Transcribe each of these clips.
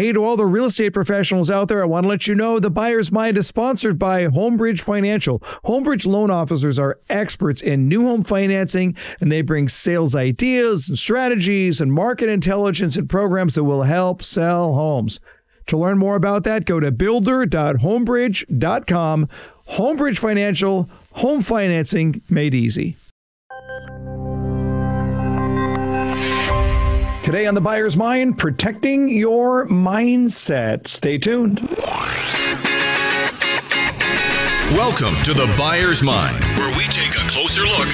Hey, to all the real estate professionals out there, I want to let you know the Buyer's Mind is sponsored by Homebridge Financial. Homebridge loan officers are experts in new home financing, and they bring sales ideas and strategies and market intelligence and programs that will help sell homes. To learn more about that, go to builder.homebridge.com. Homebridge Financial, home financing made easy. Today on The Buyer's Mind, protecting your mindset. Stay tuned. Welcome to The Buyer's Mind, where we take a closer look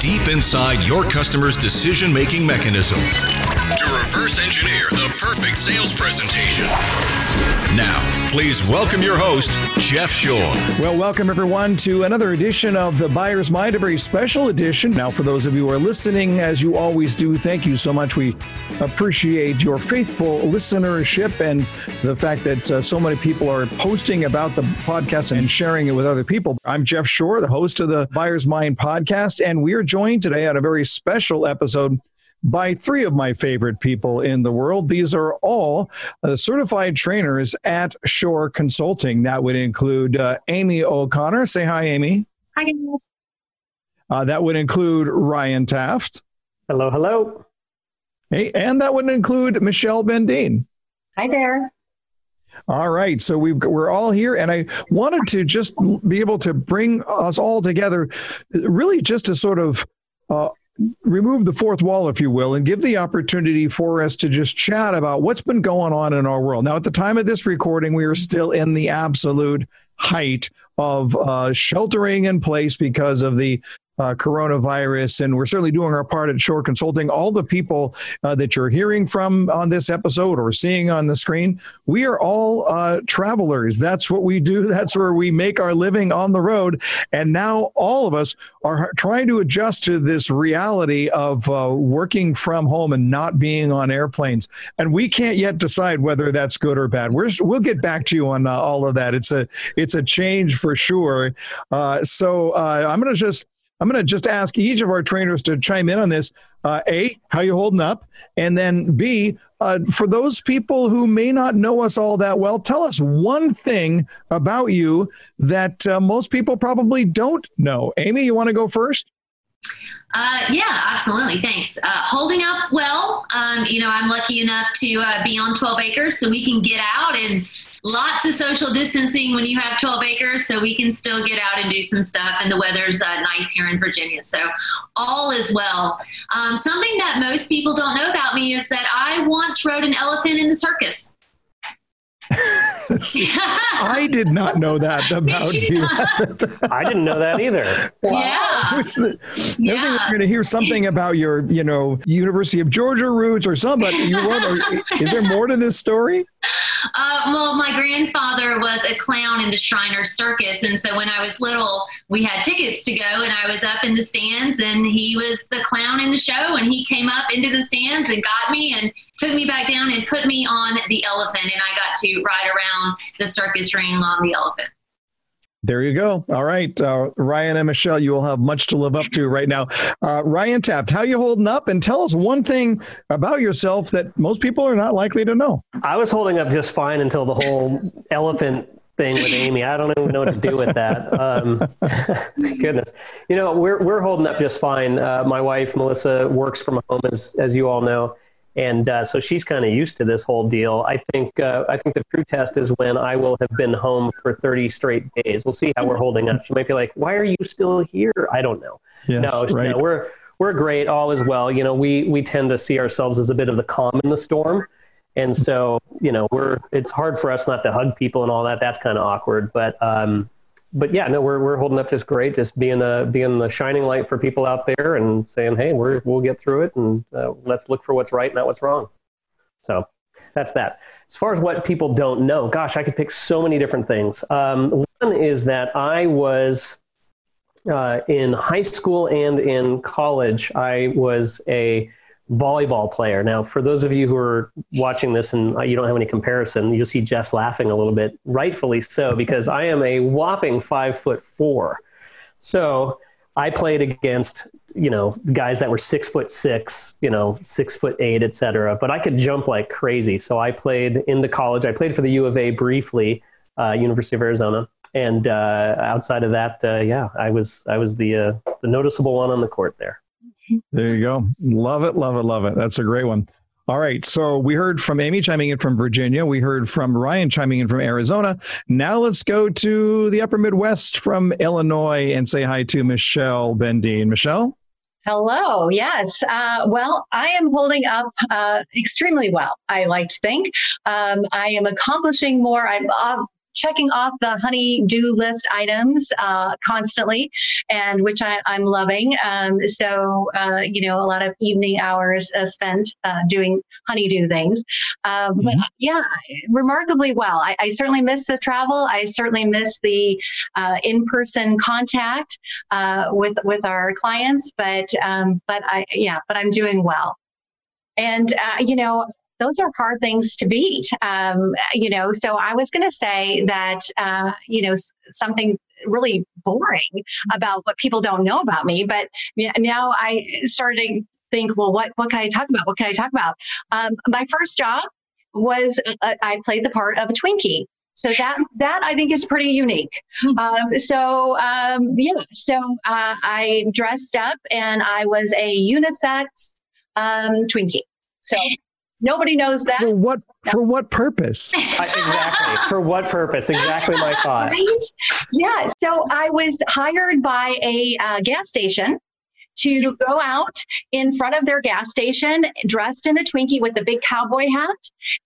deep inside your customer's decision making mechanism to reverse engineer the perfect sales presentation. Now, please welcome your host, Jeff Shore. Well, welcome everyone to another edition of The Buyer's Mind, a very special edition. Now, for those of you who are listening, as you always do, thank you so much. We appreciate your faithful listenership and the fact that uh, so many people are posting about the podcast and sharing it with other people. I'm Jeff Shore, the host of the Buyer's Mind podcast, and we are joined today on a very special episode by three of my favorite people in the world. These are all uh, certified trainers at Shore Consulting. That would include uh, Amy O'Connor. Say hi, Amy. Hi, guys. Uh, that would include Ryan Taft. Hello, hello. Hey, and that would include Michelle Bendien. Hi there. All right, so we are all here, and I wanted to just be able to bring us all together, really just to sort of uh, remove the fourth wall, if you will, and give the opportunity for us to just chat about what's been going on in our world. Now, at the time of this recording, we are still in the absolute height of uh, sheltering in place because of the uh, coronavirus. And we're certainly doing our part at Shore Consulting. All the people uh, that you're hearing from on this episode or seeing on the screen, we are all uh, travelers. That's what we do. That's where we make our living on the road. And now all of us are trying to adjust to this reality of uh, working from home and not being on airplanes. And we can't yet decide whether that's good or bad. We're, we'll get back to you on uh, all of that. It's a it's a change for sure. Uh, so I'm going to just I'm going to just ask each of our trainers to chime in on this. Uh, a, how you holding up? And then B, uh, for those people who may not know us all that well, tell us one thing about you that uh, most people probably don't know. Amy, you want to go first? Uh, yeah, absolutely. Thanks. Uh, holding up well. Um, you know, I'm lucky enough to uh, be on 12 acres, so we can get out and lots of social distancing when you have 12 acres, so we can still get out and do some stuff. And the weather's uh, nice here in Virginia, so all is well. Um, something that most people don't know about me is that I once rode an elephant in the circus. I did not know that about you. I didn't know that either. Wow. Yeah. The, yeah. We're going to hear something about your, you know, University of Georgia roots or something. You is there more to this story? Uh, well, my grandfather was a clown in the Shriner Circus, and so when I was little, we had tickets to go, and I was up in the stands, and he was the clown in the show, and he came up into the stands and got me and took me back down and put me on the elephant, and I got to ride around the circus ring on the elephant. There you go. All right, uh, Ryan and Michelle, you will have much to live up to right now. Uh, Ryan Taft, how you holding up? And tell us one thing about yourself that most people are not likely to know. I was holding up just fine until the whole elephant thing with Amy. I don't even know what to do with that. Um, goodness, you know, we're we're holding up just fine. Uh, my wife Melissa works from home, as as you all know, and uh, so she's kind of used to this whole deal. I think uh, I think the true test is when I will have been home for 30 straight days. We'll see how we're holding up. She might be like, "Why are you still here?" I don't know. Yes, no, right. no, we're we're great. All is well. You know, we we tend to see ourselves as a bit of the calm in the storm, and so you know, we're it's hard for us not to hug people and all that. That's kind of awkward, but um, but yeah, no, we're we're holding up just great. Just being a being the shining light for people out there and saying, hey, we're we'll get through it and uh, let's look for what's right, not what's wrong. So that's that. As far as what people don't know, gosh, I could pick so many different things. Um, one is that I was uh, in high school and in college. I was a volleyball player. Now, for those of you who are watching this and you don't have any comparison, you'll see Jeff's laughing a little bit, rightfully so, because I am a whopping five foot four. So I played against you know guys that were six foot six, you know six foot eight, et cetera. But I could jump like crazy. So I played into college. I played for the U of A briefly, uh, University of Arizona, and uh, outside of that, uh, yeah, I was I was the uh, the noticeable one on the court there. There you go. Love it, love it, love it. That's a great one. All right. So we heard from Amy chiming in from Virginia. We heard from Ryan chiming in from Arizona. Now let's go to the upper Midwest from Illinois and say hi to Michelle Bendien. Michelle? Hello. Yes. Uh, well, I am holding up uh, extremely well. I like to think um, I am accomplishing more. I'm uh, checking off the honey-do list items uh, constantly, and which I, am loving. Um, so, uh, you know, a lot of evening hours uh, spent uh, doing honey-do things. Um, mm-hmm. But yeah, remarkably well. I, I, certainly miss the travel. I certainly miss the uh, in-person contact uh, with with our clients. But um, but I yeah, but I'm doing well. And you know, those are hard things to beat. Um, you know, so I was going to say that, uh, you know, something really boring about what people don't know about me, but now I started to think, well, what, what can I talk about? What can I talk about? Um, my first job was uh, I played the part of a Twinkie. So that that I think is pretty unique. Hmm. Um, so um, yeah, so uh, I dressed up and I was a unisex um, Twinkie. So Nobody knows that. For what for what purpose? exactly. For what purpose? Exactly my thought. Right? Yeah. So I was hired by a uh, gas station to go out in front of their gas station dressed in a Twinkie with a big cowboy hat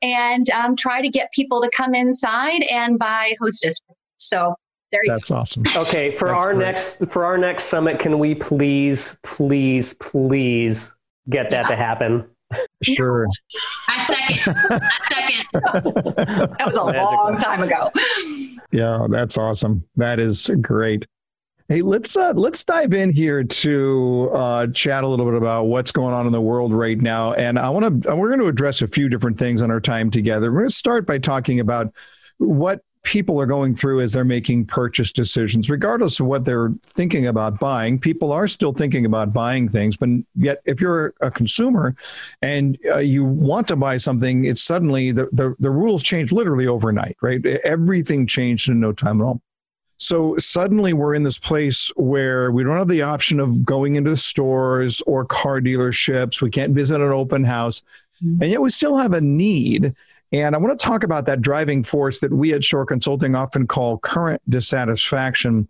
and um, try to get people to come inside and buy hostess. So there That's go. awesome. Okay, for That's our great. next for our next summit, can we please, please, please get that Yeah. to happen? Sure. I second. I second. That was a Magical. long time ago. Yeah, that's awesome. That is great. Hey, let's uh, let's dive in here to uh, chat a little bit about what's going on in the world right now, and I want to we're going to address a few different things on our time together. We're going to start by talking about what people are going through as they're making purchase decisions, regardless of what they're thinking about buying. People are still thinking about buying things, but yet if you're a consumer and uh, you want to buy something, it's suddenly the, the the rules change literally overnight, right? Everything changed in no time at all. So suddenly we're in this place where we don't have the option of going into stores or car dealerships. We can't visit an open house. And yet we still have a need. And I want to talk about that driving force that we at Shore Consulting often call current dissatisfaction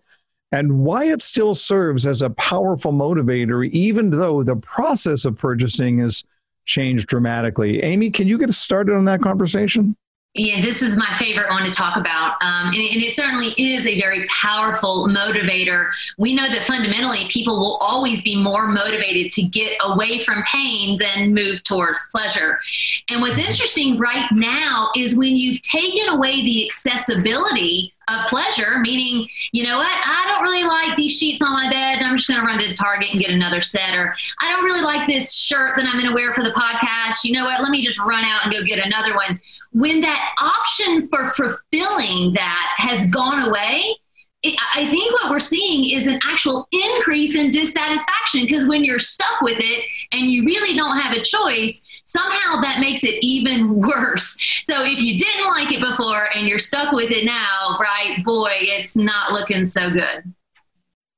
and why it still serves as a powerful motivator, even though the process of purchasing has changed dramatically. Amy, can you get us started on that conversation? Yeah, this is my favorite one to talk about. Um, and, and it certainly is a very powerful motivator. We know that fundamentally people will always be more motivated to get away from pain than move towards pleasure. And what's interesting right now is when you've taken away the accessibility of pleasure, meaning, you know what, I don't really like these sheets on my bed. I'm just going to run to Target and get another set. Or I don't really like this shirt that I'm going to wear for the podcast. You know what, let me just run out and go get another one. When that option for fulfilling that has gone away, it, I think what we're seeing is an actual increase in dissatisfaction because when you're stuck with it and you really don't have a choice, somehow that makes it even worse. So if you didn't like it before and you're stuck with it now, right, boy, it's not looking so good.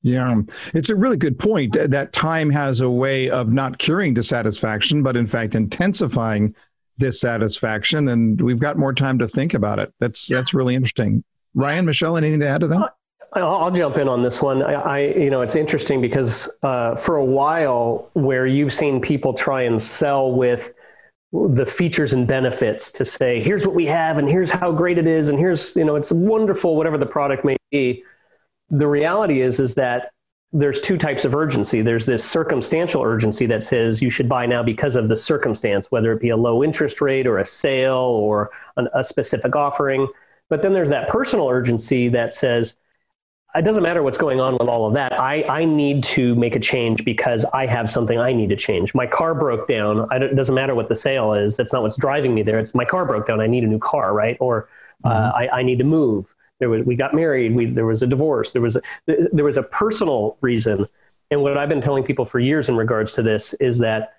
Yeah, um, it's a really good point. That time has a way of not curing dissatisfaction, but in fact intensifying dissatisfaction. And we've got more time to think about it. That's that's really interesting. Ryan, Michelle, anything to add to that? I'll, I'll jump in on this one. I, I you know, it's interesting because uh, for a while, where you've seen people try and sell with the features and benefits to say, here's what we have, and here's how great it is, and here's you know, it's wonderful, whatever the product may be. The reality is, is that there's two types of urgency. There's this circumstantial urgency that says you should buy now because of the circumstance, whether it be a low interest rate or a sale or an, a specific offering. But then there's that personal urgency that says, it doesn't matter what's going on with all of that. I, I need to make a change because I have something I need to change. My car broke down. It doesn't matter what the sale is. That's not what's driving me there. It's my car broke down. I need a new car, right? Or uh, I, I need to move. There was, we got married. We, there was a divorce. There was a, there was a personal reason And what I've been telling people for years in regards to this is that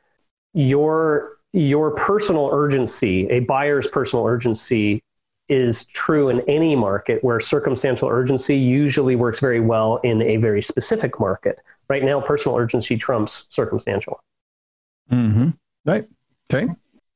your your personal urgency, a buyer's personal urgency is true in any market where circumstantial urgency usually works very well in a very specific market. Right now, personal urgency trumps circumstantial. Mm-hmm. Right. Okay.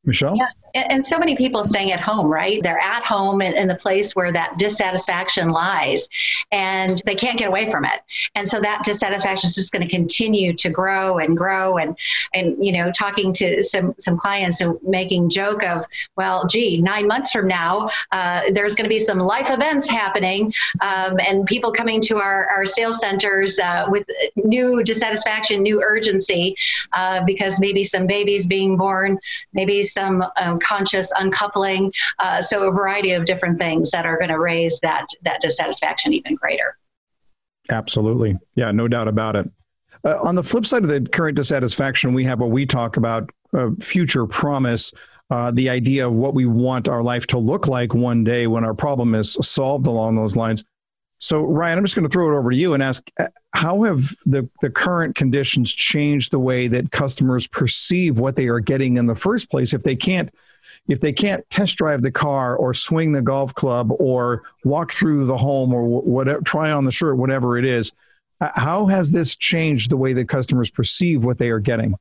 Michelle? Yeah. And so many people staying at home, right? They're at home in, in, the place where that dissatisfaction lies and they can't get away from it. And so that dissatisfaction is just going to continue to grow and grow. And, and, you know, talking to some, some clients and making joke of, well, gee, nine months from now, uh, there's going to be some life events happening um, and people coming to our, our sales centers uh, with new dissatisfaction, new urgency, uh, because maybe some babies being born, maybe some um, conscious uncoupling. Uh, so a variety of different things that are going to raise that that dissatisfaction even greater. Absolutely, yeah, no doubt about it. Uh, on the flip side of the current dissatisfaction, we have what we talk about uh, future promise. Uh, the idea of what we want our life to look like one day when our problem is solved along those lines. So, Ryan, I'm just going to throw it over to you and ask uh, how have the, the current conditions changed the way that customers perceive what they are getting in the first place if they can't if they can't test drive the car or swing the golf club or walk through the home or whatever try on the shirt whatever it is how has this changed the way that customers perceive what they are getting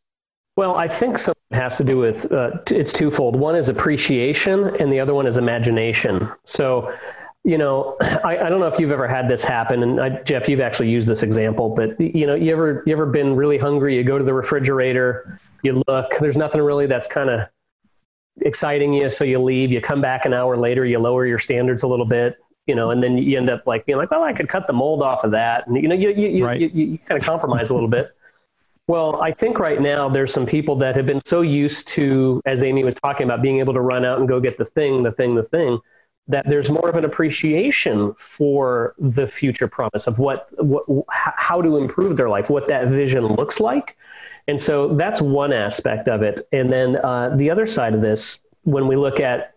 well, I think some has to do with uh, it's twofold. One is appreciation, and the other one is imagination. So, you know, I, I, don't know if you've ever had this happen, and I, Jeff, you've actually used this example, but you know, you ever you ever been really hungry? You go to the refrigerator, you look, there's nothing really that's kind of exciting you, so you leave. You come back an hour later, you lower your standards a little bit, you know, and then you end up like being like, well, I could cut the mold off of that, and you know, you you you, right. you, you kind of compromise a little bit. Well, I think right now there's some people that have been so used to, as Amy was talking about, being able to run out and go get the thing, the thing, the thing that there's more of an appreciation for the future promise of what, what how to improve their life, what that vision looks like. And so that's one aspect of it. And then uh, the other side of this, when we look at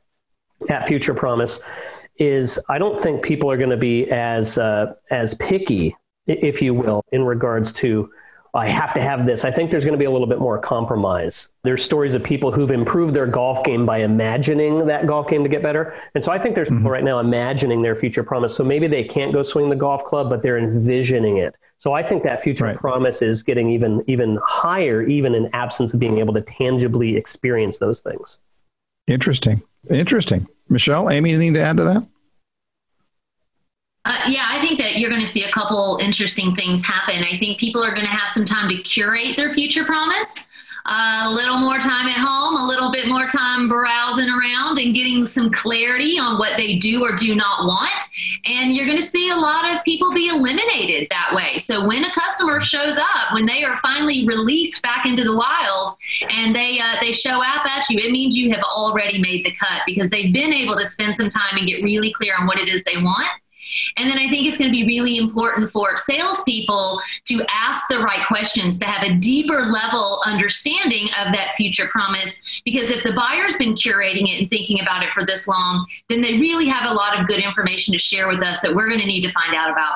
at future promise, is I don't think people are going to be as uh, as picky, if you will, in regards to I have to have this. I think there's going to be a little bit more compromise. There's stories of people who've improved their golf game by imagining that golf game to get better. And so I think there's mm-hmm. people right now imagining their future promise. So maybe they can't go swing the golf club, but they're envisioning it. So I think that future right. promise is getting even even higher, even in absence of being able to tangibly experience those things. Interesting. Interesting. Michelle, Amy, anything to add to that? Uh, yeah, I think that you're going to see a couple interesting things happen. I think people are going to have some time to curate their future promise. Uh, a little more time at home, a little bit more time browsing around and getting some clarity on what they do or do not want. And you're going to see a lot of people be eliminated that way. So when a customer shows up, when they are finally released back into the wild and they uh, they show up at you, it means you have already made the cut because they've been able to spend some time and get really clear on what it is they want and then I think it's going to be really important for salespeople to ask the right questions, to have a deeper level understanding of that future promise. Because if the buyer's been curating it and thinking about it for this long, then they really have a lot of good information to share with us that we're going to need to find out about.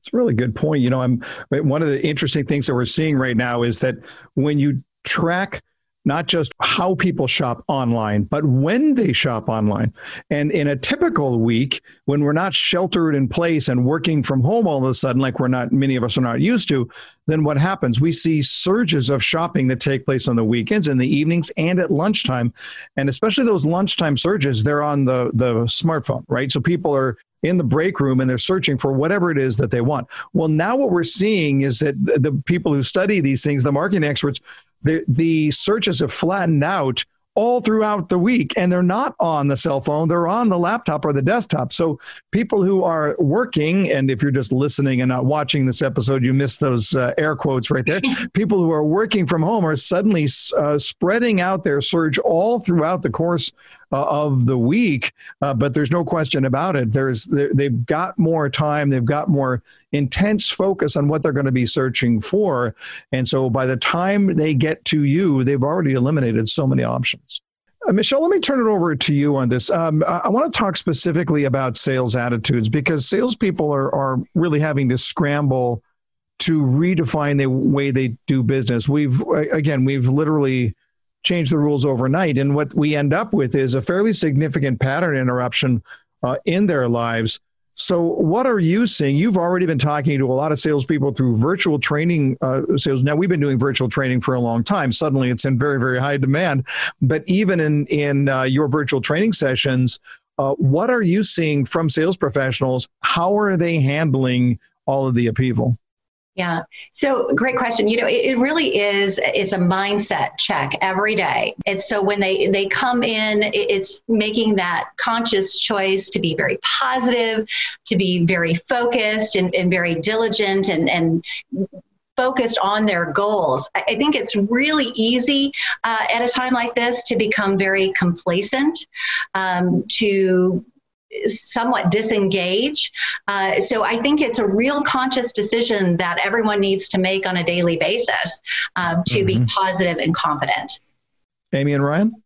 It's a really good point. You know, I'm one of the interesting things that we're seeing right now is that when you track not just how people shop online, but when they shop online. And in a typical week, when we're not sheltered in place and working from home all of a sudden, like we're not, many of us are not used to, then what happens? We see surges of shopping that take place on the weekends, in the evenings, and at lunchtime. And especially those lunchtime surges, they're on the, the smartphone, right? So people are in the break room and they're searching for whatever it is that they want. Well, now what we're seeing is that the people who study these things, the marketing experts, the the searches have flattened out all throughout the week and they're not on the cell phone they're on the laptop or the desktop. So people who are working and if you're just listening and not watching this episode you missed those uh, air quotes right there. People who are working from home are suddenly uh, spreading out their surge all throughout the course uh, of the week. Uh, but there's no question about it. There's they've got more time. They've got more intense focus on what they're going to be searching for. And so by the time they get to you, they've already eliminated so many options. Uh, Michelle, let me turn it over to you on this. Um, I, I want to talk specifically about sales attitudes because salespeople are, are really having to scramble to redefine the way they do business. We've again, we've literally changed the rules overnight, and what we end up with is a fairly significant pattern interruption uh, in their lives. So, what are you seeing? You've already been talking to a lot of salespeople through virtual training uh, sales. Now, we've been doing virtual training for a long time. Suddenly, it's in very, very high demand. But even in in uh, your virtual training sessions, uh, what are you seeing from sales professionals? How are they handling all of the upheaval? Yeah. So great question. You know, it, it, really is, it's a mindset check every day. It's so when they, they come in, it's making that conscious choice to be very positive, to be very focused and, and very diligent and, and focused on their goals. I think it's really easy uh, at a time like this to become very complacent, um, to somewhat disengage. Uh, so I think it's a real conscious decision that everyone needs to make on a daily basis uh, to mm-hmm. be positive and confident. Amy and Ryan?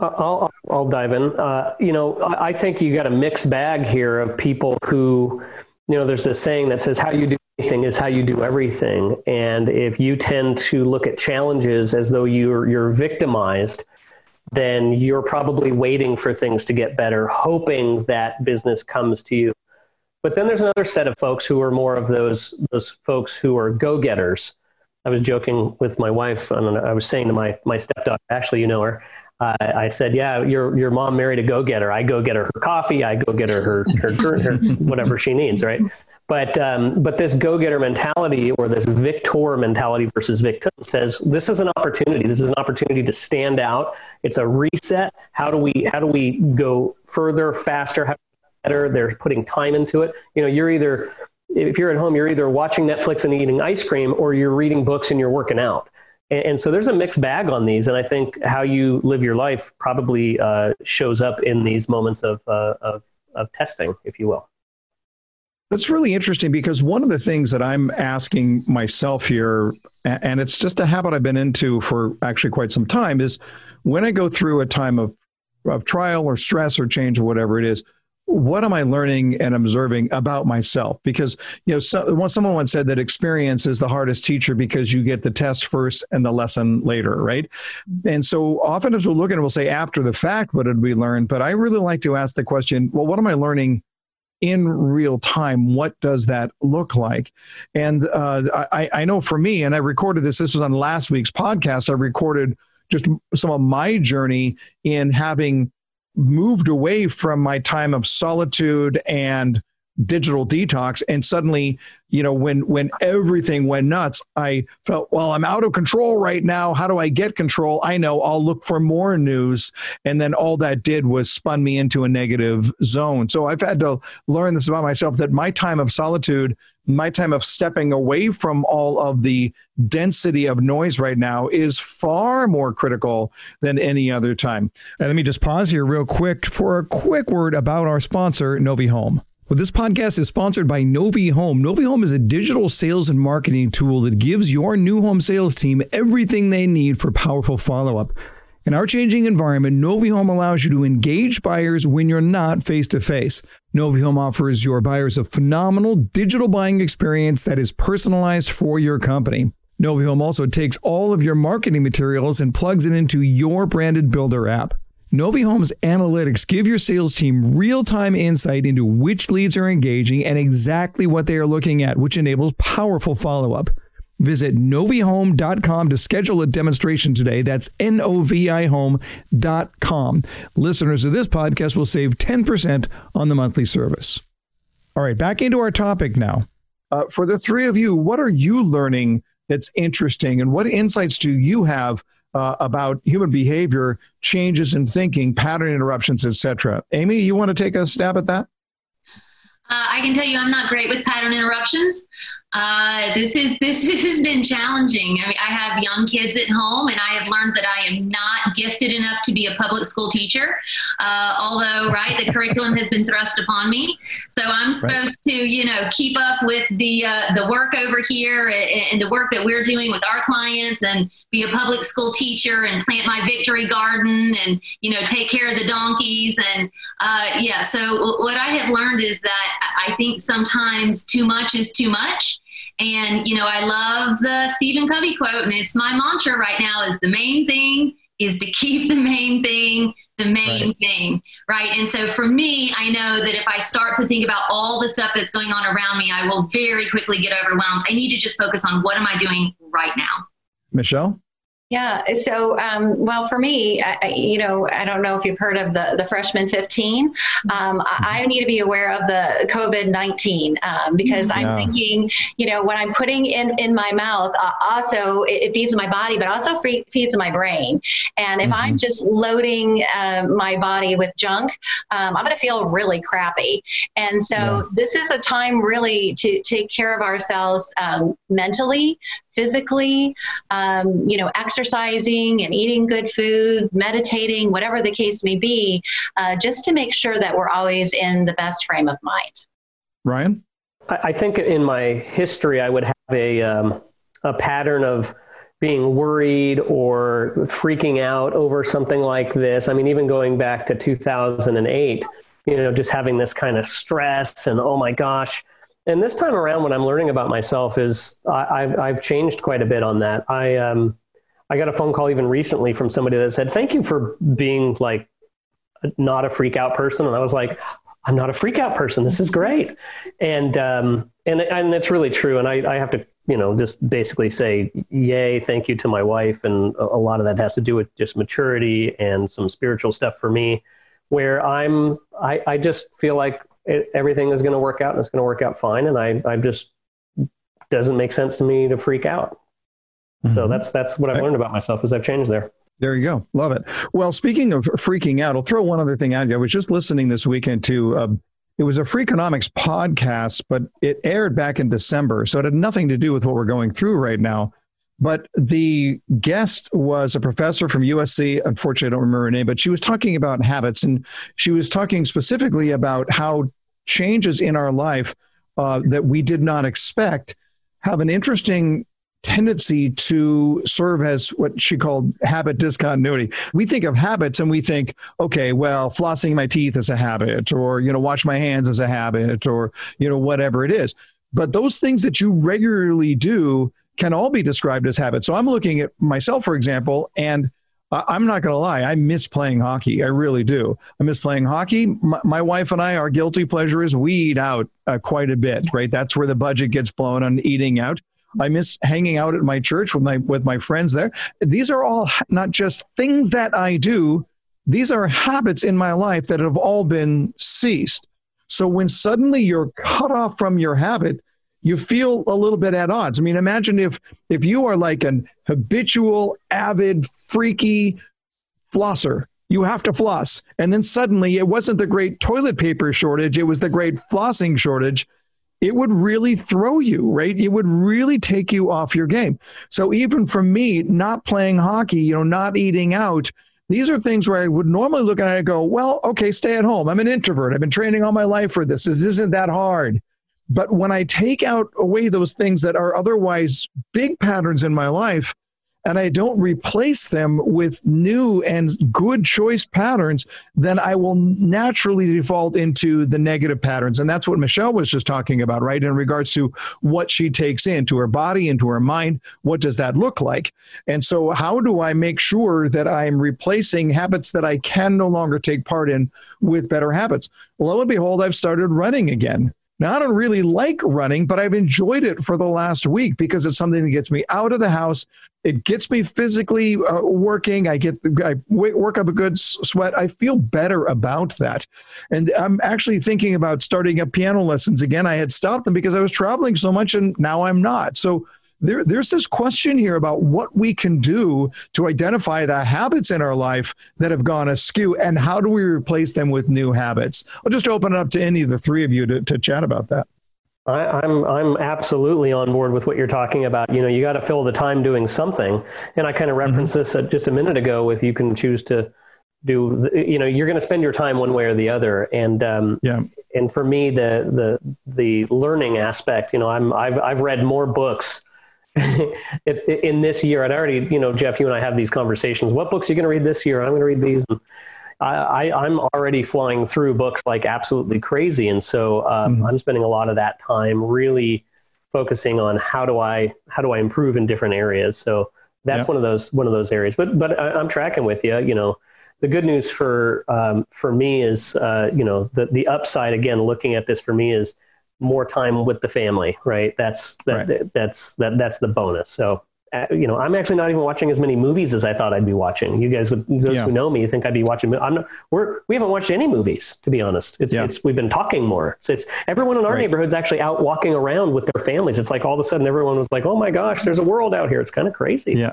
Uh, I'll, I'll dive in. Uh, you know, I think you got a mixed bag here of people who, you know, there's this saying that says, how you do anything is how you do everything. And if you tend to look at challenges as though you're, you're victimized, then you're probably waiting for things to get better, hoping that business comes to you. But then there's another set of folks who are more of those those folks who are go-getters. I was joking with my wife, and I was saying to my my stepdaughter, Ashley, you know her. Uh, I said, "Yeah, your your mom married a go-getter. I go get her her coffee. I go get her her her, her whatever she needs, right?" But um, but this go-getter mentality or this victor mentality versus victim says this is an opportunity. This is an opportunity to stand out. It's a reset. How do we how do we go further, faster, better? They're putting time into it. You know, you're either if you're at home, you're either watching Netflix and eating ice cream, or you're reading books and you're working out. And, and so there's a mixed bag on these, and I think how you live your life probably uh, shows up in these moments of, uh, of of testing, if you will. That's really interesting because one of the things that I'm asking myself here, and it's just a habit I've been into for actually quite some time, is when I go through a time of, of trial or stress or change or whatever it is, what am I learning and observing about myself? Because you know, so, someone once said that experience is the hardest teacher because you get the test first and the lesson later, right? Mm-hmm. And so often as we'll look at it, we'll say after the fact, what did we learn? But I really like to ask the question, well, what am I learning in real time. What does that look like? And uh, I, I know for me, and I recorded this, this was on last week's podcast, I recorded just some of my journey in having moved away from my time of solitude and digital detox. And suddenly you know when when everything went nuts i felt well i'm out of control right now. How do i get control? I know i'll look for more news. And then all that did was spun me into a negative zone. So i've had to learn this about myself that my time of solitude my time of stepping away from all of the density of noise right now is far more critical than any other time. And let me just pause here real quick for a quick word about our sponsor, Novi Home. Well, this podcast is sponsored by Novi Home. Novi Home is a digital sales and marketing tool that gives your new home sales team everything they need for powerful follow up. In our changing environment, Novi Home allows you to engage buyers when you're not face to face. Novi Home offers your buyers a phenomenal digital buying experience that is personalized for your company. Novi Home also takes all of your marketing materials and plugs it into your branded builder app. Novi Homes analytics give your sales team real time insight into which leads are engaging and exactly what they are looking at, which enables powerful follow up. Visit novihome.com to schedule a demonstration today. That's N O V I home.com. Listeners of this podcast will save 10% on the monthly service. All right, back into our topic now. Uh, for the three of you, what are you learning that's interesting and what insights do you have uh, about human behavior, changes in thinking, pattern interruptions, etc. Amy, you want to take a stab at that? Uh, I can tell you I'm not great with pattern interruptions. Uh, this is this has been challenging. I mean, I have young kids at home, and I have learned that I am not gifted enough to be a public school teacher. Uh, although, right, the curriculum has been thrust upon me, so I'm supposed right. to, you know, keep up with the uh, the work over here and the work that we're doing with our clients, and be a public school teacher and plant my victory garden, and you know, take care of the donkeys, and uh, yeah. So what I have learned is that I think sometimes too much is too much And, you know, I love the Stephen Covey quote, and it's my mantra right now is the main thing is to keep the main thing the main right. thing, right? And so for me, I know that if I start to think about all the stuff that's going on around me, I will very quickly get overwhelmed. I need to just focus on what am I doing right now. Michelle? Yeah. So, um, well, for me, I, you know, I don't know if you've heard of the, the freshman 15. Um, I, need to be aware of the COVID 19 um, because yeah. I'm thinking, you know, what I'm putting in, in my mouth uh, also it, it, feeds my body, but also free, feeds my brain. And if mm-hmm. I'm just loading uh, my body with junk, um, I'm going to feel really crappy. And so, yeah. this is a time really to take care of ourselves um, mentally, physically, um, you know, exercising and eating good food, meditating, whatever the case may be, uh, just to make sure that we're always in the best frame of mind. Ryan? I think in my history, I would have a, um, a pattern of being worried or freaking out over something like this. I mean, even going back to 2008, you know, just having this kind of stress and, oh my gosh, and this time around, what I'm learning about myself is I, have I've changed quite a bit on that. I um, I got a phone call even recently from somebody that said, "Thank you for being like not a freak out person," and I was like, "I'm not a freak out person. This is great," and um, and and it's really true. And I, I have to you know just basically say, "Yay, thank you" to my wife, and a, a lot of that has to do with just maturity and some spiritual stuff for me, where I'm I, I just feel like it, everything is going to work out and it's going to work out fine. And I, I just doesn't make sense to me to freak out. Mm-hmm. So that's that's what I've learned about myself as I've changed there. There you go. Love it. Well, speaking of freaking out, I'll throw one other thing at you. I was just listening this weekend to uh, it was a Freakonomics podcast, but it aired back in December, so it had nothing to do with what we're going through right now. But the guest was a professor from USC. Unfortunately, I don't remember her name, but she was talking about habits, and she was talking specifically about how changes in our life uh, that we did not expect have an interesting tendency to serve as what she called habit discontinuity. We think of habits and we think, okay, well, flossing my teeth is a habit, or, you know, wash my hands is a habit, or, you know, whatever it is. But those things that you regularly do can all be described as habits. So I'm looking at myself, for example, and I'm not going to lie. I miss playing hockey. I really do. I miss playing hockey. My, my wife and I, our guilty pleasure is we eat out uh, quite a bit, right? That's where the budget gets blown on eating out. I miss hanging out at my church with my with my friends there. These are all not just things that I do. These are habits in my life that have all been ceased. So when suddenly you're cut off from your habit, you feel a little bit at odds. I mean, imagine if if you are like an habitual, avid, freaky flosser. You have to floss. And then suddenly it wasn't the great toilet paper shortage, it was the great flossing shortage. It would really throw you, right? It would really take you off your game. So even for me, not playing hockey, you know, not eating out, these are things where I would normally look at it and go, well, okay, stay at home. I'm an introvert. I've been training all my life for this. This isn't that hard. But when I take out away those things that are otherwise big patterns in my life, and I don't replace them with new and good choice patterns, then I will naturally default into the negative patterns. And that's what Michelle was just talking about, right? In regards to what she takes into her body, into her mind. What does that look like? And so, how do I make sure that I'm replacing habits that I can no longer take part in with better habits? Lo and behold, I've started running again. Now, I don't really like running, but I've enjoyed it for the last week because it's something that gets me out of the house. It gets me physically uh, working. I get I work up a good sweat. I feel better about that. And I'm actually thinking about starting up piano lessons again. I had stopped them because I was traveling so much and now I'm not. So there, there's this question here about what we can do to identify the habits in our life that have gone askew and how do we replace them with new habits. I'll just open it up to any of the three of you to, to chat about that. I, am I'm, I'm absolutely on board with what you're talking about. You know, you got to fill the time doing something, and I kind of referenced mm-hmm. this just a minute ago. With you can choose to do, you know, you're going to spend your time one way or the other, and um, yeah. And for me, the the the learning aspect, you know, I'm I've I've read more books in this year, and I already, you know, Jeff, you and I have these conversations. What books are you going to read this year? I'm going to read these. I, I, am already flying through books like absolutely crazy, and so um, mm-hmm. I'm spending a lot of that time really focusing on how do I how do I improve in different areas. So that's yep. one of those one of those areas. But but I, am tracking with you. You know, the good news for um, for me is uh, you know the the upside again. Looking at this for me is more time with the family. Right. That's that, right. that's that that's the bonus. So uh, you know, I'm actually not even watching as many movies as I thought I'd be watching. You guys, would, those yeah. who know me, think I'd be watching. I'm not, we're we haven't watched any movies to be honest. It's yeah. it's we've been talking more. So it's everyone in our right. neighborhood's actually out walking around with their families. It's like all of a sudden everyone was like, oh my gosh, there's a world out here. It's kind of crazy. Yeah.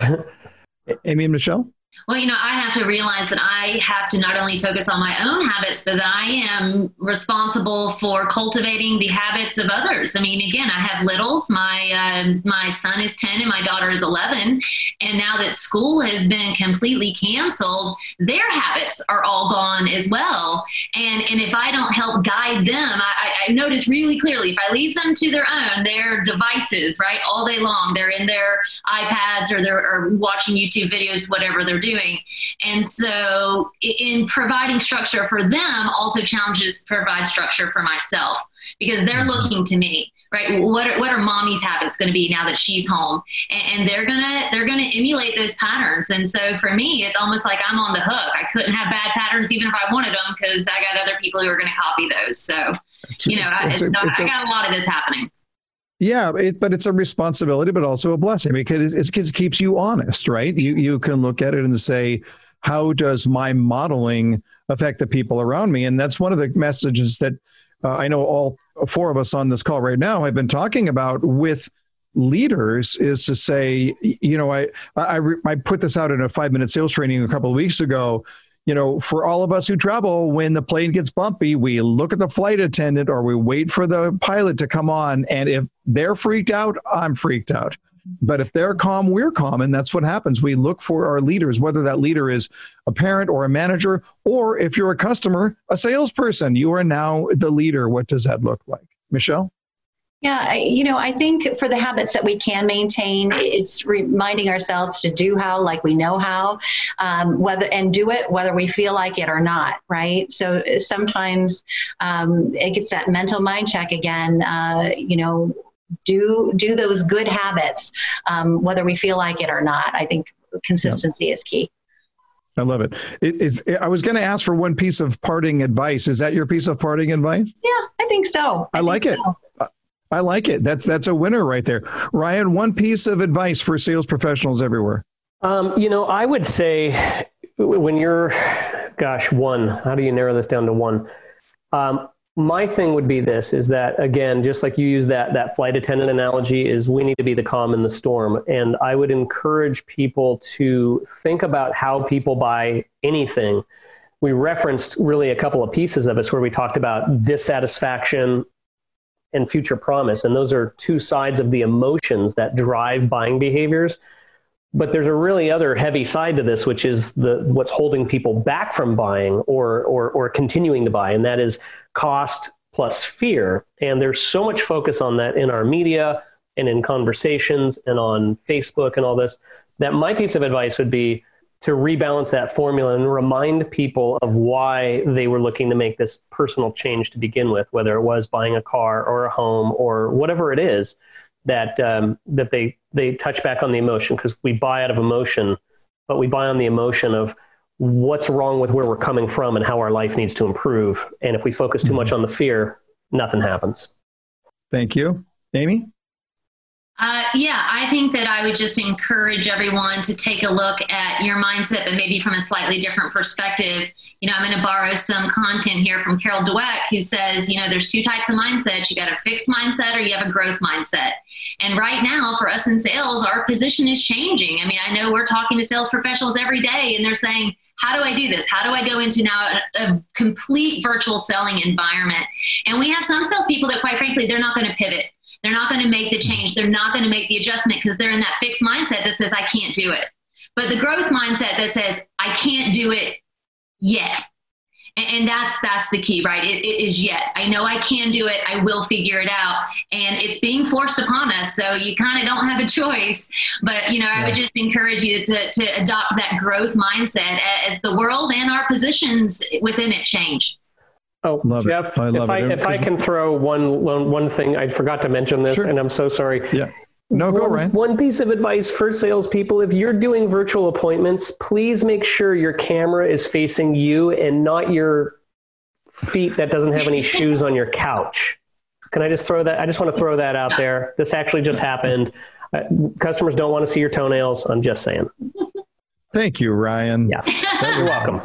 Amy and Michelle. Well, you know, I have to realize that I have to not only focus on my own habits, but that I am responsible for cultivating the habits of others. I mean, again, I have littles. My uh, my son is ten and my daughter is eleven, and now that school has been completely canceled, their habits are all gone as well. And and if I don't help guide them, I, I notice really clearly if I leave them to their own, their devices, right, all day long, they're in their iPads or they're or watching YouTube videos, whatever they're doing. And so, in providing structure for them, also challenges provide structure for myself because they're mm-hmm. looking to me right? What are, what are mommy's habits going to be now that she's home? And, and, they're gonna they're gonna emulate those patterns. And so for me it's almost like i'm on the hook. I couldn't have bad patterns even if i wanted them because i got other people who are going to copy those. So you know I, a, I got a lot of this happening yeah, it, but it's a responsibility, but also a blessing because it, it keeps you honest, right? You you can look at it and say, how does my modeling affect the people around me? And that's one of the messages that uh, I know all four of us on this call right now have been talking about with leaders is to say, you know, I I, I put this out in a five minute sales training a couple of weeks ago you know, for all of us who travel, when the plane gets bumpy, we look at the flight attendant or we wait for the pilot to come on. And if they're freaked out, I'm freaked out. But if they're calm, we're calm. And that's what happens. We look for our leaders, whether that leader is a parent or a manager, or if you're a customer, a salesperson, you are now the leader. What does that look like? Michelle? Yeah, you know, I think for the habits that we can maintain, it's reminding ourselves to do how like we know how, um, whether and do it whether we feel like it or not, right? So sometimes um, it gets that mental mind check again. Uh, you know, do do those good habits, um, whether we feel like it or not. I think consistency yeah. is key. I love it. it is, I was going to ask for one piece of parting advice. Is that your piece of parting advice? Yeah, I think so. I, I like it. So. I like it. That's that's a winner right there. Ryan, one piece of advice for sales professionals everywhere. Um, you know, I would say when you're, gosh, one. How do you narrow this down to one? Um, my thing would be this: is that again, just like you use that that flight attendant analogy, is we need to be the calm in the storm, and I would encourage people to think about how people buy anything we referenced really a couple of pieces of this where we talked about dissatisfaction and future promise. And those are two sides of the emotions that drive buying behaviors. But there's a really other heavy side to this, which is the what's holding people back from buying or or or continuing to buy, and that is cost plus fear. And there's so much focus on that in our media and in conversations and on Facebook and all this. That my piece of advice would be to rebalance that formula and remind people of why they were looking to make this personal change to begin with, whether it was buying a car or a home or whatever it is that um, that they they touch back on the emotion because we buy out of emotion, but we buy on the emotion of what's wrong with where we're coming from and how our life needs to improve. And if we focus too much mm-hmm. on the fear, nothing happens. Thank you, Amy. Uh, yeah, I think that I would just encourage everyone to take a look at your mindset, but maybe from a slightly different perspective. You know, I'm going to borrow some content here from Carol Dweck, who says, you know, there's two types of mindsets. You got a fixed mindset or you have a growth mindset. And right now, for us in sales, our position is changing. I mean, I know we're talking to sales professionals every day, and they're saying, how do I do this? How do I go into now a, a complete virtual selling environment? And we have some salespeople that, quite frankly, they're not going to pivot they're not going to make the change. They're not going to make the adjustment because they're in that fixed mindset that says, I can't do it. But the growth mindset that says, I can't do it yet. And, that's that's the key, right? It, it is yet. I know I can do it. I will figure it out, and it's being forced upon us. So you kind of don't have a choice. But you know, I would just encourage you to to adopt that growth mindset as the world and our positions within it change. Oh, Love it. Jeff, I love if I if I can throw one one one thing, I forgot to mention this, Sure. and I'm so sorry. Yeah. No, go, one, Ryan. one piece of advice for salespeople: if you're doing virtual appointments, please make sure your camera is facing you and not your feet that doesn't have any shoes on your couch. Can I just throw that? I just want to throw that out there. This actually just happened. Uh, customers don't want to see your toenails. I'm just saying. Thank you, Ryan. Yeah, you're welcome.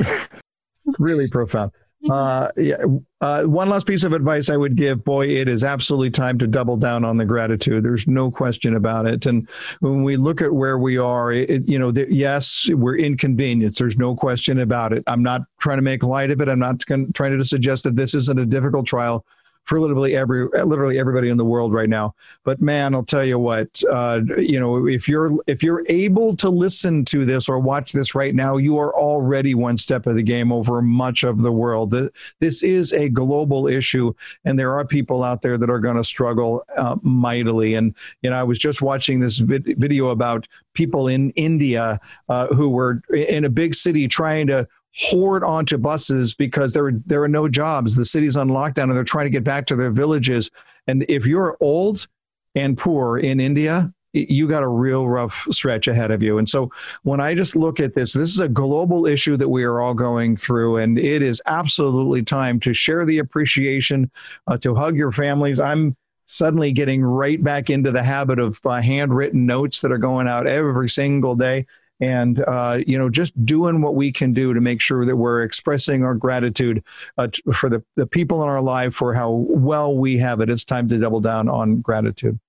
really profound. Uh, yeah. Uh, one last piece of advice I would give, boy, it is absolutely time to double down on the gratitude. There's no question about it. And when we look at where we are, it, you know, the, yes, we're inconvenienced. There's no question about it. I'm not trying to make light of it. I'm not trying to suggest that this isn't a difficult trial for literally every literally everybody in the world right now. But man, I'll tell you what, uh, you know, if you're if you're able to listen to this or watch this right now, you are already one step of the game over much of the world. This is a global issue, and there are people out there that are going to struggle uh, mightily. And you know, I was just watching this vid- video about people in India uh, who were in a big city trying to hoard onto buses because there there are no jobs. The city's on lockdown and they're trying to get back to their villages. And if you're old and poor in India, you got a real rough stretch ahead of you. And so when I just look at this, this is a global issue that we are all going through, and it is absolutely time to share the appreciation, uh, to hug your families. I'm suddenly getting right back into the habit of uh, handwritten notes that are going out every single day and uh, you know just doing what we can do to make sure that we're expressing our gratitude uh, for the, the people in our life for how well we have it. It's time to double down on gratitude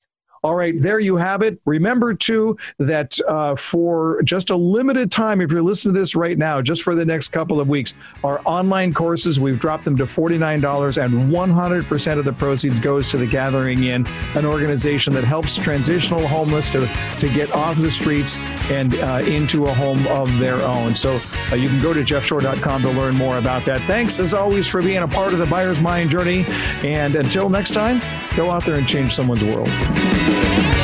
all right, there you have it. Remember, too, that uh, for just a limited time, if you're listening to this right now, just for the next couple of weeks, our online courses, we've dropped them to $49, and 100% of the proceeds goes to the Gathering Inn, an organization that helps transitional homeless to, to get off the streets and uh, into a home of their own. So uh, you can go to jeffshore.com to learn more about that. Thanks, as always, for being a part of the Buyer's Mind journey. And until next time, go out there and change someone's world. Thank you.